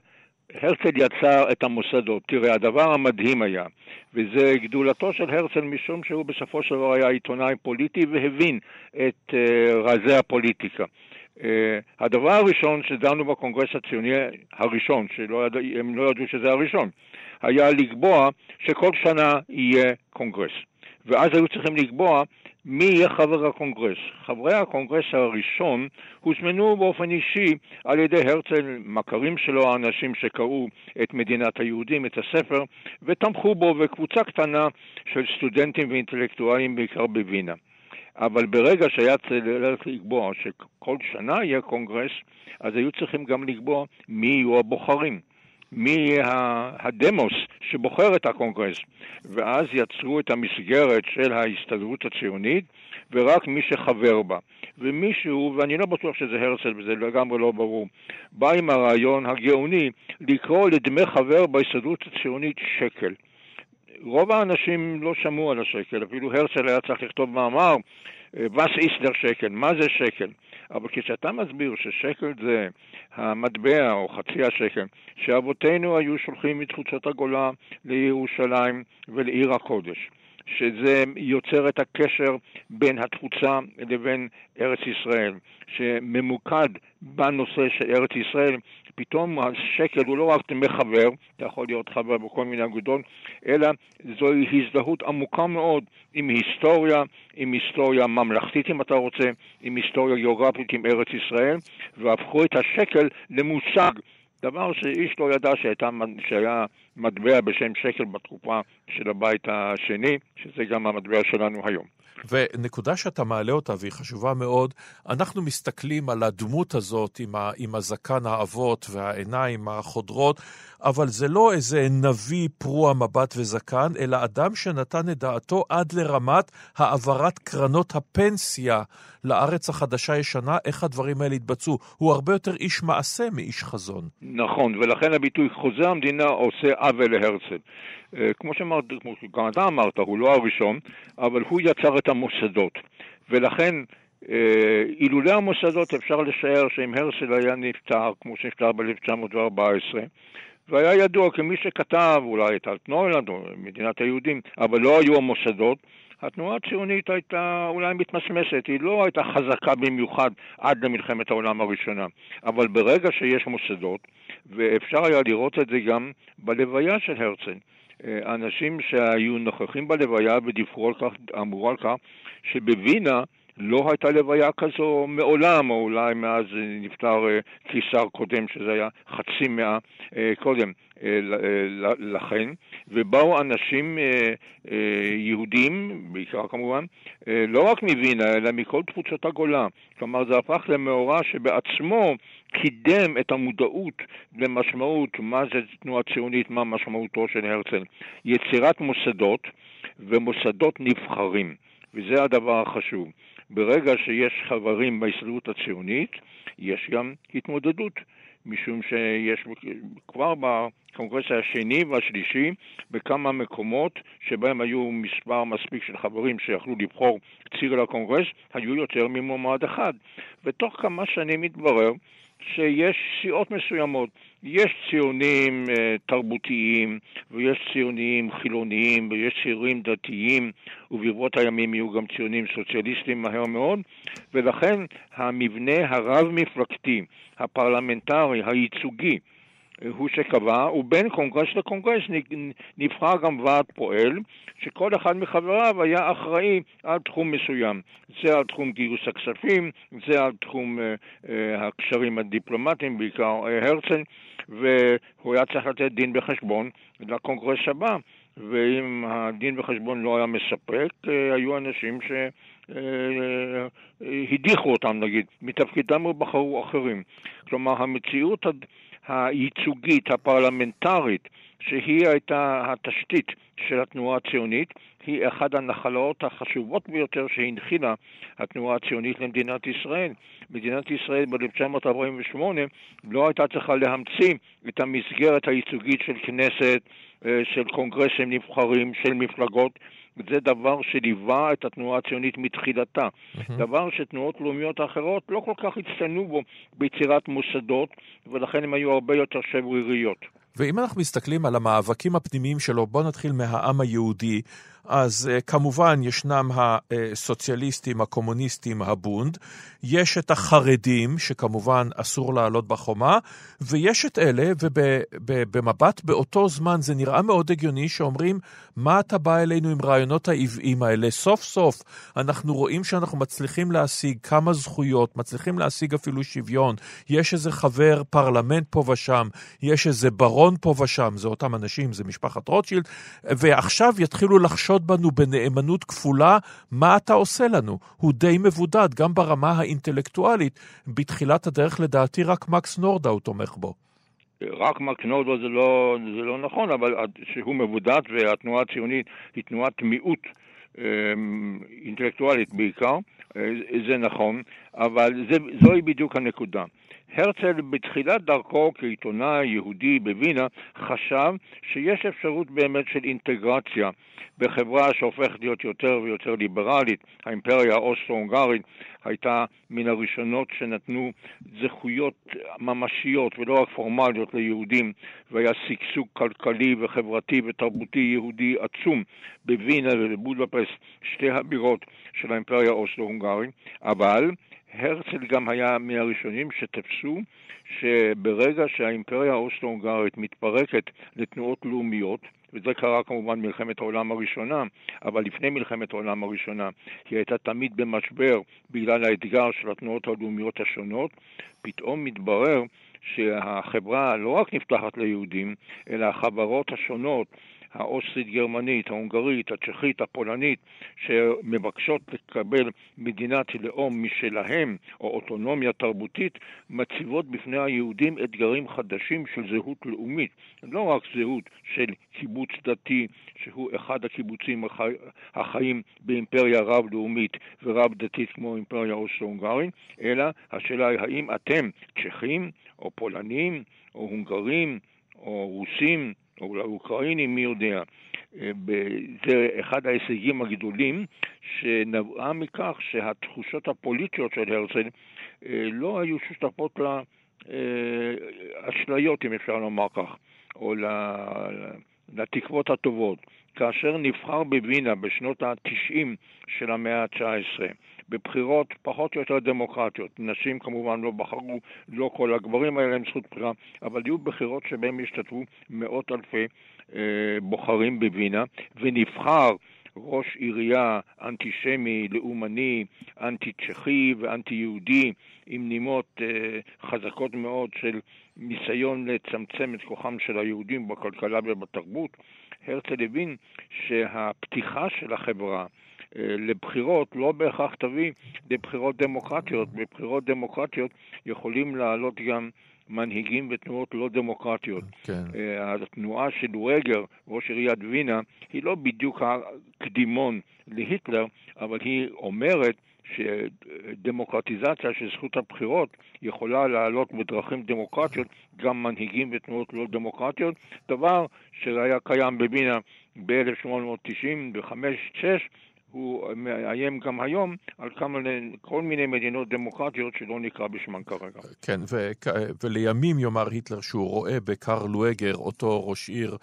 הרצל יצר את המוסדות. תראה, הדבר המדהים היה, וזה גדולתו של הרצל משום שהוא בסופו של דבר היה עיתונאי פוליטי והבין את uh, רזי הפוליטיקה. אה, הדבר הראשון שדנו בקונגרס הציוני הראשון, שהם לא ידעו שזה הראשון, היה לקבוע שכל שנה יהיה קונגרס. ואז היו צריכים לקבוע מי יהיה חבר הקונגרס. חברי הקונגרס הראשון הוזמנו באופן אישי על ידי הרצל, מכרים שלו, האנשים שקראו את מדינת היהודים, את הספר, ותמכו בו, וקבוצה קטנה של סטודנטים ואינטלקטואלים, בעיקר בווינה. אבל ברגע שהיה צריך לקבוע שכל שנה יהיה קונגרס, אז היו צריכים גם לקבוע מי יהיו הבוחרים. מי יהיה הדמוס שבוחר את הקונגרס. ואז יצרו את המסגרת של ההסתדרות הציונית, ורק מי שחבר בה. ומישהו, ואני לא בטוח שזה הרצל וזה לגמרי לא ברור, בא עם הרעיון הגאוני לקרוא לדמי חבר בהסתדרות הציונית שקל. רוב האנשים לא שמעו על השקל, אפילו הרצל היה צריך לכתוב מאמר, וס איסלר שקל, מה זה שקל? אבל כשאתה מסביר ששקל זה המטבע או חצי השקל שאבותינו היו שולחים מתפוצות הגולה לירושלים ולעיר הקודש, שזה יוצר את הקשר בין התפוצה לבין ארץ ישראל, שממוקד בנושא של ארץ ישראל, פתאום השקל הוא לא רק דמי חבר, אתה יכול להיות חבר בכל מיני אגודות, אלא זוהי הזדהות עמוקה מאוד עם היסטוריה, עם היסטוריה ממלכתית אם אתה רוצה, עם היסטוריה גיאוגרפית עם ארץ ישראל, והפכו את השקל למושג. דבר שאיש לא ידע שהייתה, שהיה מטבע בשם שקל בתקופה של הבית השני, שזה גם המטבע שלנו היום. ונקודה שאתה מעלה אותה, והיא חשובה מאוד, אנחנו מסתכלים על הדמות הזאת עם, ה, עם הזקן האבות והעיניים החודרות, אבל זה לא איזה נביא פרוע מבט וזקן, אלא אדם שנתן את דעתו עד לרמת העברת קרנות הפנסיה לארץ החדשה-ישנה, איך הדברים האלה התבצעו. הוא הרבה יותר איש מעשה מאיש חזון. נכון, ולכן הביטוי חוזה המדינה עושה עוול להרצל. אה, כמו שאמרת, כמו שגם אתה אמרת, הוא לא הראשון, אבל הוא יצר את המוסדות. ולכן אה, אילולא המוסדות אפשר לשער שאם הרצל היה נפטר, כמו שנפטר ב-1914, והיה ידוע כמי שכתב אולי את אלטנוילנד או מדינת היהודים, אבל לא היו המוסדות, התנועה הציונית הייתה אולי מתמסמסת, היא לא הייתה חזקה במיוחד עד למלחמת העולם הראשונה. אבל ברגע שיש מוסדות, ואפשר היה לראות את זה גם בלוויה של הרצל, אה, אנשים שהיו נוכחים בלוויה ודיווחו על כך, אמרו על כך, שבווינה לא הייתה לוויה כזו מעולם, או אולי מאז נפטר אה, קיסר קודם, שזה היה חצי מאה אה, קודם לכן, ובאו אנשים יהודים, בעיקר כמובן, לא רק מווינה, אלא מכל תפוצות הגולה. כלומר, זה הפך למאורע שבעצמו קידם את המודעות למשמעות מה זה תנועה ציונית, מה משמעותו של הרצל. יצירת מוסדות ומוסדות נבחרים, וזה הדבר החשוב. ברגע שיש חברים בהסתדרות הציונית, יש גם התמודדות. משום שיש כבר בקונגרס השני והשלישי בכמה מקומות שבהם היו מספר מספיק של חברים שיכלו לבחור ציר לקונגרס, היו יותר ממועמד אחד. ותוך כמה שנים התברר שיש סיעות מסוימות. יש ציונים uh, תרבותיים, ויש ציונים חילוניים, ויש ציונים דתיים, וברבות הימים יהיו גם ציונים סוציאליסטים מהר מאוד, ולכן המבנה הרב-מפלגתי, הפרלמנטרי, הייצוגי, הוא שקבע, ובין קונגרס לקונגרס נבחר גם ועד פועל, שכל אחד מחבריו היה אחראי על תחום מסוים. זה על תחום גיוס הכספים, זה על תחום אה, אה, הקשרים הדיפלומטיים, בעיקר אה, הרצל, והוא היה צריך לתת דין וחשבון לקונגרס הבא. ואם הדין וחשבון לא היה מספק, היו אנשים שהדיחו אותם, נגיד, מתפקידם ובחרו אחרים. כלומר, המציאות הייצוגית, הפרלמנטרית, שהיא הייתה התשתית של התנועה הציונית, היא אחת הנחלות החשובות ביותר שהנחילה התנועה הציונית למדינת ישראל. מדינת ישראל ב-1948 לא הייתה צריכה להמציא את המסגרת הייצוגית של כנסת, אה, של קונגרסים נבחרים, של מפלגות, זה דבר שליווה את התנועה הציונית מתחילתה. Mm-hmm. דבר שתנועות לאומיות אחרות לא כל כך הצטיינו בו ביצירת מוסדות, ולכן הן היו הרבה יותר שבריריות. ואם אנחנו מסתכלים על המאבקים הפנימיים שלו, בואו נתחיל מהעם היהודי. אז uh, כמובן ישנם הסוציאליסטים, הקומוניסטים, הבונד, יש את החרדים, שכמובן אסור לעלות בחומה, ויש את אלה, ובמבט באותו זמן זה נראה מאוד הגיוני, שאומרים, מה אתה בא אלינו עם רעיונות העוועים האלה? סוף סוף אנחנו רואים שאנחנו מצליחים להשיג כמה זכויות, מצליחים להשיג אפילו שוויון. יש איזה חבר פרלמנט פה ושם, יש איזה ברון פה ושם, זה אותם אנשים, זה משפחת רוטשילד, ועכשיו יתחילו לחשוד בנו בנאמנות כפולה, מה אתה עושה לנו? הוא די מבודד, גם ברמה האינטלקטואלית. בתחילת הדרך, לדעתי, רק מקס נורדאו תומך בו. רק מקס נורדאו זה לא, זה לא נכון, אבל שהוא מבודד והתנועה הציונית היא תנועת מיעוט אמ, אינטלקטואלית בעיקר, אה, זה נכון, אבל זה, זוהי בדיוק הנקודה. הרצל בתחילת דרכו כעיתונאי יהודי בווינה חשב שיש אפשרות באמת של אינטגרציה בחברה שהופכת להיות יותר ויותר ליברלית. האימפריה האוסטרו-הונגרית הייתה מן הראשונות שנתנו זכויות ממשיות ולא רק פורמליות ליהודים, והיה שגשוג כלכלי וחברתי ותרבותי יהודי עצום בווינה ובבודפסט, שתי הבירות של האימפריה האוסטרו-הונגרית, אבל הרצל גם היה מהראשונים שתפסו שברגע שהאימפריה האוסטרו-הונגרית מתפרקת לתנועות לאומיות, וזה קרה כמובן במלחמת העולם הראשונה, אבל לפני מלחמת העולם הראשונה היא הייתה תמיד במשבר בגלל האתגר של התנועות הלאומיות השונות, פתאום מתברר שהחברה לא רק נפתחת ליהודים, אלא החברות השונות האוסטרית-גרמנית, ההונגרית, הצ'כית, הפולנית, שמבקשות לקבל מדינת לאום משלהם, או אוטונומיה תרבותית, מציבות בפני היהודים אתגרים חדשים של זהות לאומית. לא רק זהות של קיבוץ דתי, שהוא אחד הקיבוצים החי... החיים באימפריה רב-לאומית ורב-דתית כמו אימפריה אוסטרו-הונגרית, אלא השאלה היא האם אתם צ'כים, או פולנים, או הונגרים, או רוסים, או אולי אוקראינים, מי יודע. אה, זה אחד ההישגים הגדולים שנבעה מכך שהתחושות הפוליטיות של הרצל אה, לא היו שותפות לאשליות, אם אפשר לומר כך, או לתקוות הטובות. כאשר נבחר בווינה בשנות ה-90 של המאה ה-19 בבחירות פחות או יותר דמוקרטיות. נשים כמובן לא בחרו, לא כל הגברים האלה הם זכות בחירה, אבל היו בחירות שבהן השתתפו מאות אלפי אה, בוחרים בווינה, ונבחר ראש עירייה אנטישמי, לאומני, אנטי-צ'כי ואנטי-יהודי, עם נימות אה, חזקות מאוד של ניסיון לצמצם את כוחם של היהודים בכלכלה ובתרבות. הרצל הבין שהפתיחה של החברה לבחירות לא בהכרח תביא לבחירות דמוקרטיות. בבחירות דמוקרטיות יכולים לעלות גם מנהיגים ותנועות לא דמוקרטיות. כן. אה, התנועה של רגר, ראש עיריית וינה, היא לא בדיוק הקדימון להיטלר, אבל היא אומרת שדמוקרטיזציה של זכות הבחירות יכולה לעלות בדרכים דמוקרטיות גם מנהיגים ותנועות לא דמוקרטיות, דבר שהיה קיים בווינה ב-1895-6 הוא מאיים גם היום על כמה, כל מיני מדינות דמוקרטיות שלא נקרא בשמן כרגע. כן, ו- ולימים יאמר היטלר שהוא רואה בקרל לואגר, אותו ראש עיר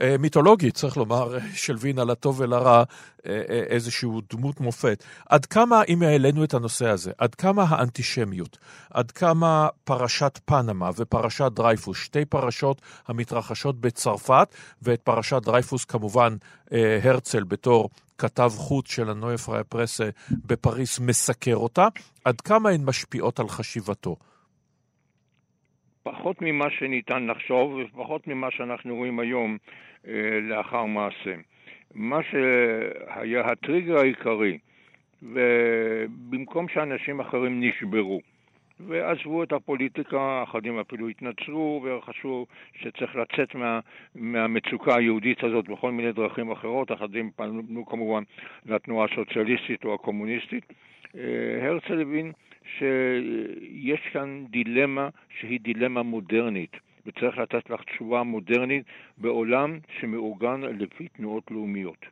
אה, מיתולוגי, צריך לומר, של וינה לטוב ולרע, אה, אה, איזושהי דמות מופת. עד כמה, אם העלינו את הנושא הזה, עד כמה האנטישמיות, עד כמה פרשת פנמה ופרשת דרייפוס, שתי פרשות המתרחשות בצרפת, ואת פרשת דרייפוס כמובן הרצל בתור כתב חוץ של הנויה פריי פרסה בפריס מסקר אותה, עד כמה הן משפיעות על חשיבתו? פחות ממה שניתן לחשוב ופחות ממה שאנחנו רואים היום אה, לאחר מעשה. מה שהיה הטריגר העיקרי, ובמקום שאנשים אחרים נשברו ועזבו את הפוליטיקה, אחדים אפילו התנצרו וחשבו שצריך לצאת מה, מהמצוקה היהודית הזאת בכל מיני דרכים אחרות, אחדים פנו כמובן לתנועה הסוציאליסטית או הקומוניסטית. אה, הרצל הבין שיש כאן דילמה שהיא דילמה מודרנית, וצריך לתת לך תשובה מודרנית בעולם שמאורגן לפי תנועות לאומיות.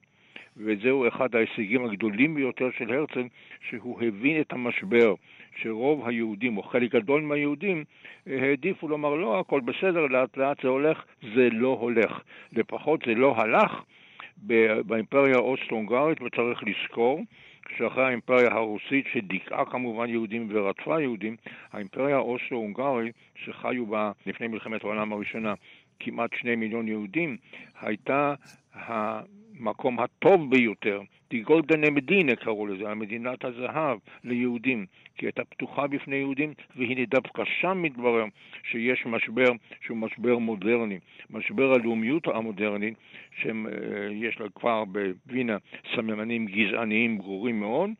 וזהו אחד ההישגים הגדולים ביותר של הרצל, שהוא הבין את המשבר, שרוב היהודים, או חלק גדול מהיהודים, העדיפו לומר לא, הכל בסדר, לאט לאט זה הולך, זה לא הולך. לפחות זה לא הלך באימפריה האוסטרו-הונגרית, וצריך לזכור שאחרי האימפריה הרוסית, שדיכאה כמובן יהודים ורדפה יהודים, האימפריה האוסטרו-הונגרית, שחיו בה לפני מלחמת העולם הראשונה כמעט שני מיליון יהודים, הייתה המקום הטוב ביותר, די גולדנה מדינה קראו לזה, המדינת הזהב ליהודים, כי הייתה פתוחה בפני יהודים, והנה דווקא שם מתברר שיש משבר שהוא משבר מודרני, משבר הלאומיות המודרנית, שיש לה כבר בווינה סממנים גזעניים ברורים מאוד,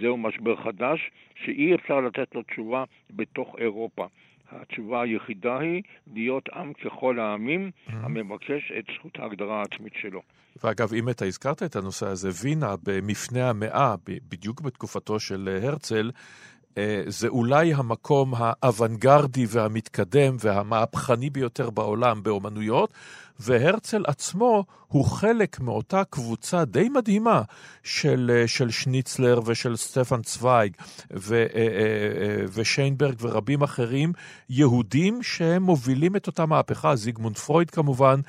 זהו משבר חדש שאי אפשר לתת לו תשובה בתוך אירופה. התשובה היחידה היא להיות עם ככל העמים mm-hmm. המבקש את זכות ההגדרה העצמית שלו. ואגב, אם אתה הזכרת את הנושא הזה, וינה במפנה המאה, בדיוק בתקופתו של הרצל, אה, זה אולי המקום האוונגרדי והמתקדם והמהפכני ביותר בעולם באומנויות, והרצל עצמו הוא חלק מאותה קבוצה די מדהימה של, אה, של שניצלר ושל סטפן צוויג ו, אה, ושיינברג ורבים אחרים, יהודים שהם מובילים את אותה מהפכה, זיגמונד פרויד כמובן,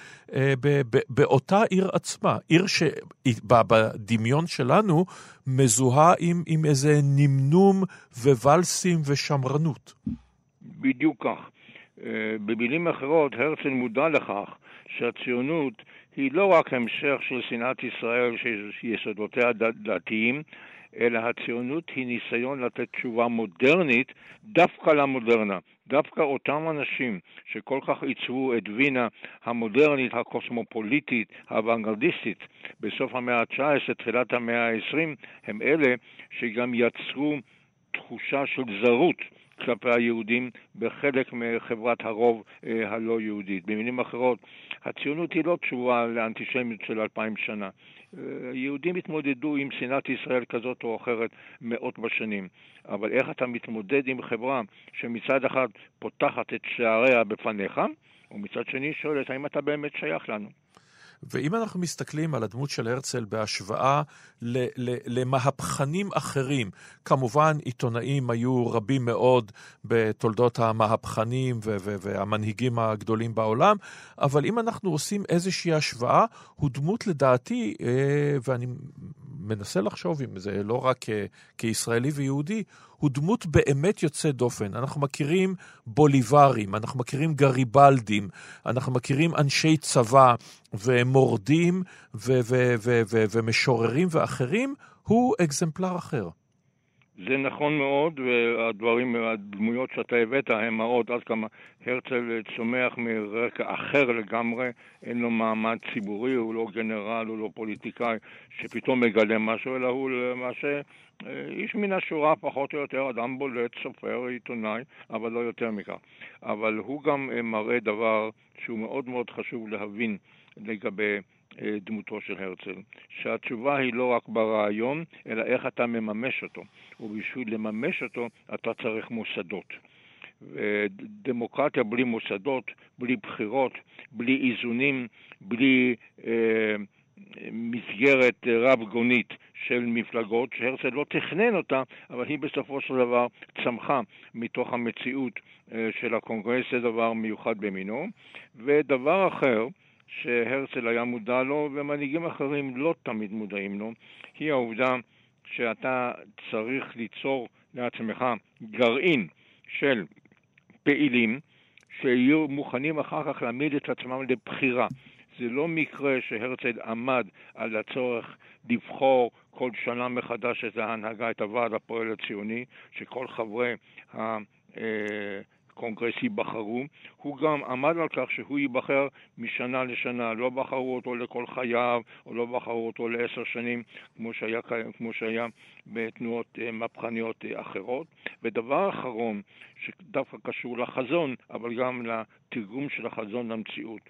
באותה עיר עצמה, עיר שבדמיון שלנו מזוהה עם, עם איזה נמנום וואלסים ושמרנות. בדיוק כך. אה, במילים אחרות, הרצל מודע לכך שהציונות היא לא רק המשך של שנאת ישראל שיסודותיה דתיים, אלא הציונות היא ניסיון לתת תשובה מודרנית דווקא למודרנה. דווקא אותם אנשים שכל כך עיצבו את וינה המודרנית, הקוסמופוליטית, האוונגרדיסטית, בסוף המאה ה-19, תחילת המאה ה-20, הם אלה שגם יצרו תחושה של זרות. כלפי היהודים בחלק מחברת הרוב אה, הלא יהודית. במילים אחרות, הציונות היא לא תשובה לאנטישמיות של אלפיים שנה. יהודים התמודדו עם שנאת ישראל כזאת או אחרת מאות בשנים, אבל איך אתה מתמודד עם חברה שמצד אחד פותחת את שעריה בפניך, ומצד שני שואלת האם אתה באמת שייך לנו. ואם אנחנו מסתכלים על הדמות של הרצל בהשוואה למהפכנים אחרים, כמובן עיתונאים היו רבים מאוד בתולדות המהפכנים והמנהיגים הגדולים בעולם, אבל אם אנחנו עושים איזושהי השוואה, הוא דמות לדעתי, אה, ואני מנסה לחשוב אם זה לא רק כישראלי ויהודי, הוא דמות באמת יוצא דופן. אנחנו מכירים בוליברים, אנחנו מכירים גריבלדים, אנחנו מכירים אנשי צבא ומורדים ומשוררים ואחרים, הוא אקזמפלר אחר. זה נכון מאוד, והדברים, הדמויות שאתה הבאת הן מראות עד כמה הרצל צומח מרקע אחר לגמרי, אין לו מעמד ציבורי, הוא לא גנרל, הוא לא פוליטיקאי שפתאום מגלה משהו, אלא הוא למעשה אה, איש מן השורה פחות או יותר, אדם בולט, סופר, עיתונאי, אבל לא יותר מכך. אבל הוא גם אה, מראה דבר שהוא מאוד מאוד חשוב להבין לגבי דמותו של הרצל, שהתשובה היא לא רק ברעיון, אלא איך אתה מממש אותו. ובשביל לממש אותו אתה צריך מוסדות. דמוקרטיה בלי מוסדות, בלי בחירות, בלי איזונים, בלי אה, מסגרת רב-גונית של מפלגות, שהרצל לא תכנן אותה, אבל היא בסופו של דבר צמחה מתוך המציאות אה, של הקונגרס, זה דבר מיוחד במינו. ודבר אחר, שהרצל היה מודע לו ומנהיגים אחרים לא תמיד מודעים לו, היא העובדה שאתה צריך ליצור לעצמך גרעין של פעילים שיהיו מוכנים אחר כך להעמיד את עצמם לבחירה. זה לא מקרה שהרצל עמד על הצורך לבחור כל שנה מחדש את ההנהגה, את הוועד הפועל הציוני, שכל חברי ה... הקונגרס ייבחרו, הוא גם עמד על כך שהוא ייבחר משנה לשנה, לא בחרו אותו לכל חייו, או לא בחרו אותו לעשר שנים, כמו שהיה, כמו שהיה בתנועות אה, מהפכניות אה, אחרות. ודבר אחרון, שדווקא קשור לחזון, אבל גם לתרגום של החזון למציאות.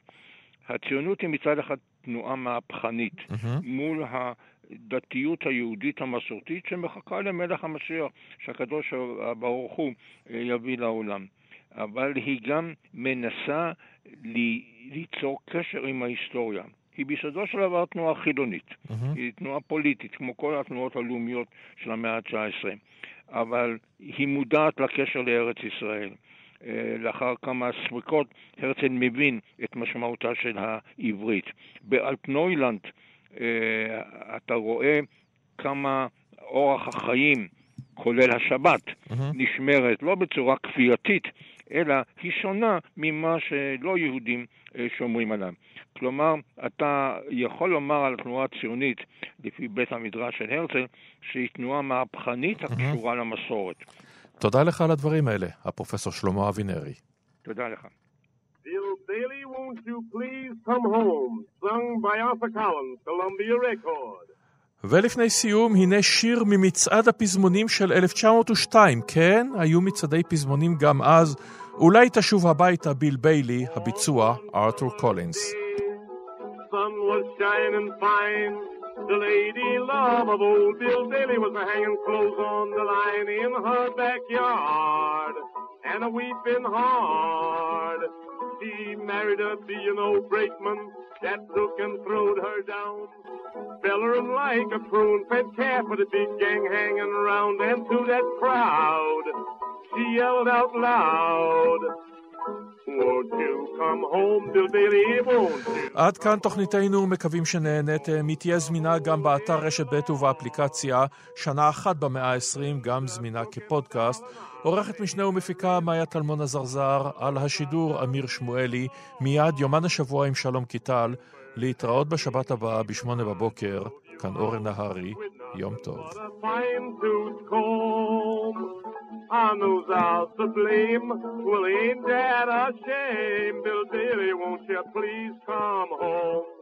הציונות היא מצד אחד תנועה מהפכנית mm-hmm. מול ה... הדתיות היהודית המסורתית שמחכה למלך המשיח, שהקדוש ברוך הוא אה, יביא לעולם. אבל היא גם מנסה ליצור קשר עם ההיסטוריה. היא ביסודו של דבר תנועה חילונית, mm-hmm. היא תנועה פוליטית, כמו כל התנועות הלאומיות של המאה ה-19, אבל היא מודעת לקשר לארץ ישראל. אה, לאחר כמה סריקות, הרצל מבין את משמעותה של העברית. באלטנוילנד אה, אתה רואה כמה אורח החיים, כולל השבת, mm-hmm. נשמרת לא בצורה כפייתית, אלא היא שונה ממה שלא יהודים אה, שומרים עליו. כלומר, אתה יכול לומר על התנועה הציונית, לפי בית המדרש של הרצל, שהיא תנועה מהפכנית הקשורה למסורת. תודה לך על הדברים האלה, הפרופסור שלמה אבינרי. תודה לך. Bailey, won't you please come home, sung by Arthur Collins, Columbia Record. ולפני סיום, הנה שיר ממצעד הפזמונים של 1902. כן, היו מצעדי פזמונים גם אז. אולי תשוב הביתה, ביל ביילי, הביצוע, ארתור קולינס. The lady love of old Bill Bailey was a hanging clothes on the line in her backyard and a weeping hard. She married a B&O brakeman that took and throwed her down. Bellering like a prune, fed calf with a big gang hanging around, and to that crowd She yelled out loud. עד כאן תוכניתנו, מקווים שנהנתם. היא תהיה זמינה גם באתר רשת ב' ובאפליקציה. שנה אחת במאה ה-20, גם זמינה כפודקאסט. עורכת משנה ומפיקה מאיה טלמון הזרזר, על השידור אמיר שמואלי, מיד יומן השבוע עם שלום קיטל, להתראות בשבת הבאה בשמונה בבוקר, כאן אורן נהרי, Yom Tov. On who's out the blame? Well, ain't that a shame? Bill Daly, won't you please come home?